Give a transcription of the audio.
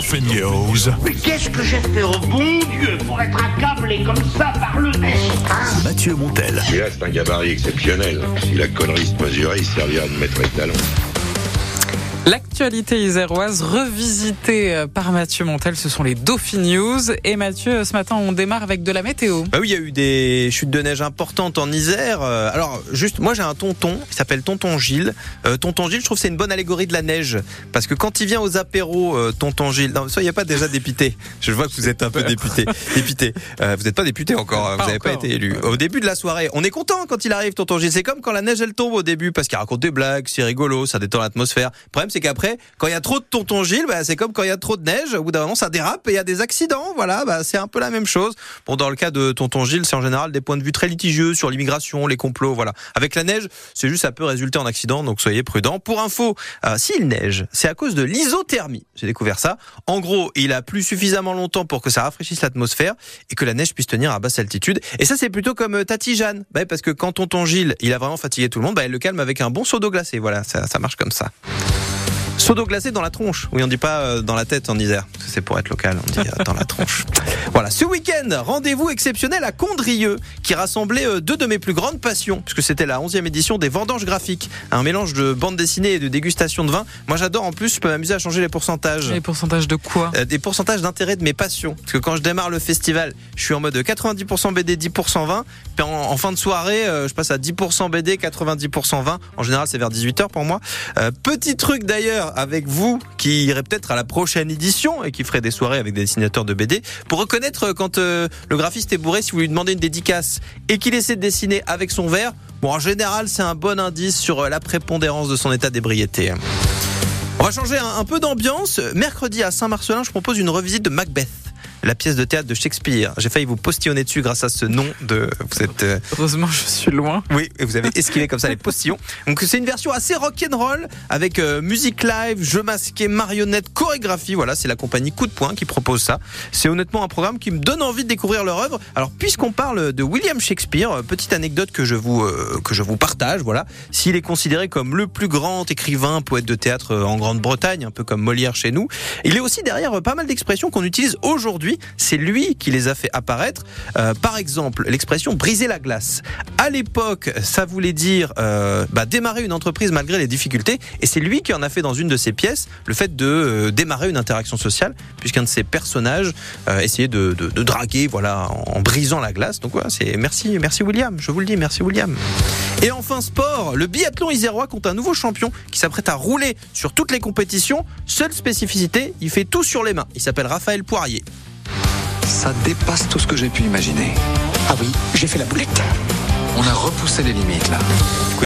News. Mais qu'est-ce que j'ai fait au bon Dieu pour être accablé comme ça par le destin Mathieu Montel. Celui-là, c'est un gabarit exceptionnel. Si la connerie se mesurait, il servira de maître étalon. L'actualité iséroise revisitée euh, par Mathieu Montel, ce sont les Dauphin News. Et Mathieu, ce matin, on démarre avec de la météo. Bah oui, il y a eu des chutes de neige importantes en Isère. Euh, Alors, juste, moi j'ai un tonton, il s'appelle Tonton Gilles. Euh, tonton Gilles, je trouve que c'est une bonne allégorie de la neige. Parce que quand il vient aux apéros, euh, Tonton Gilles, non, soyez pas déjà dépité. Je vois que vous êtes un peu député. dépité. Euh, vous n'êtes pas député encore, hein, Pas vous n'avez pas été élu. Au début de la soirée, on est content quand il arrive, Tonton Gilles. C'est comme quand la neige elle tombe au début, parce qu'il raconte des blagues, c'est rigolo, ça détend l'atmosphère. Le c'est qu'après, quand il y a trop de Tonton Gilles, bah, c'est comme quand il y a trop de neige. Au bout d'un moment, ça dérape et il y a des accidents. Voilà, bah, c'est un peu la même chose. Bon, dans le cas de Tonton Gilles, c'est en général des points de vue très litigieux sur l'immigration, les complots, voilà. Avec la neige, c'est juste ça peut résulter en accident, donc soyez prudents. Pour info, euh, s'il neige, c'est à cause de l'isothermie. J'ai découvert ça. En gros, il a plu suffisamment longtemps pour que ça rafraîchisse l'atmosphère et que la neige puisse tenir à basse altitude. Et ça, c'est plutôt comme euh, Tati Jeanne, Bah, parce que quand Tonton Gilles, il a vraiment fatigué tout le monde, bah, elle le calme avec un bon seau d'eau glacée. Voilà, ça marche comme ça. Seau d'eau glacée dans la tronche. Oui, on dit pas euh, dans la tête en Isère. parce que C'est pour être local, on dit euh, dans la tronche. Voilà, ce week-end, rendez-vous exceptionnel à Condrieux, qui rassemblait euh, deux de mes plus grandes passions, puisque c'était la 11e édition des vendanges graphiques. Un mélange de bande dessinée et de dégustation de vin. Moi, j'adore en plus, je peux m'amuser à changer les pourcentages. Les pourcentages de quoi des pourcentages d'intérêt de mes passions. Parce que quand je démarre le festival, je suis en mode 90% BD, 10% vin. Puis en, en fin de soirée, je passe à 10% BD, 90% vin. En général, c'est vers 18h pour moi. Euh, petit truc d'ailleurs avec vous qui irez peut-être à la prochaine édition et qui ferait des soirées avec des dessinateurs de BD pour reconnaître euh, quand euh, le graphiste est bourré, si vous lui demandez une dédicace et qu'il essaie de dessiner avec son verre. Bon, en général, c'est un bon indice sur euh, la prépondérance de son état d'ébriété. On va changer un, un peu d'ambiance. Mercredi à Saint-Marcelin, je propose une revisite de Macbeth, la pièce de théâtre de Shakespeare. J'ai failli vous postillonner dessus grâce à ce nom de. Vous êtes. euh, Heureusement, je suis loin. oui, et vous avez esquivé comme ça les postillons. Donc c'est une version assez rock'n'roll avec euh, musique live, jeu masqué, marionnette, chorégraphie. Voilà, c'est la compagnie Coup de Poing qui propose ça. C'est honnêtement un programme qui me donne envie de découvrir leur œuvre. Alors puisqu'on parle de William Shakespeare, euh, petite anecdote que je vous euh, que je vous partage. Voilà, s'il est considéré comme le plus grand écrivain, poète de théâtre en Grande-Bretagne, un peu comme Molière chez nous, il est aussi derrière pas mal d'expressions qu'on utilise aujourd'hui. C'est lui qui les a fait apparaître. Euh, par exemple, l'expression briser la glace. À l'époque, ça voulait dire euh, bah, démarrer une entreprise malgré les difficultés. Et c'est lui qui en a fait dans une de ses pièces le fait de euh, démarrer une interaction sociale, puisqu'un de ses personnages essayait de, de- draguer, voilà, en, brisant la glace. Donc merci, merci William. Je vous le dis, merci William. Et enfin sport, le biathlon isérois compte un nouveau champion qui s'apprête à rouler sur toutes les compétitions. Seule spécificité, il fait tout sur les mains. Il s'appelle Raphaël Poirier. Ça dépasse tout ce que j'ai pu imaginer. Ah oui, j'ai fait la boulette. On a repoussé les limites là.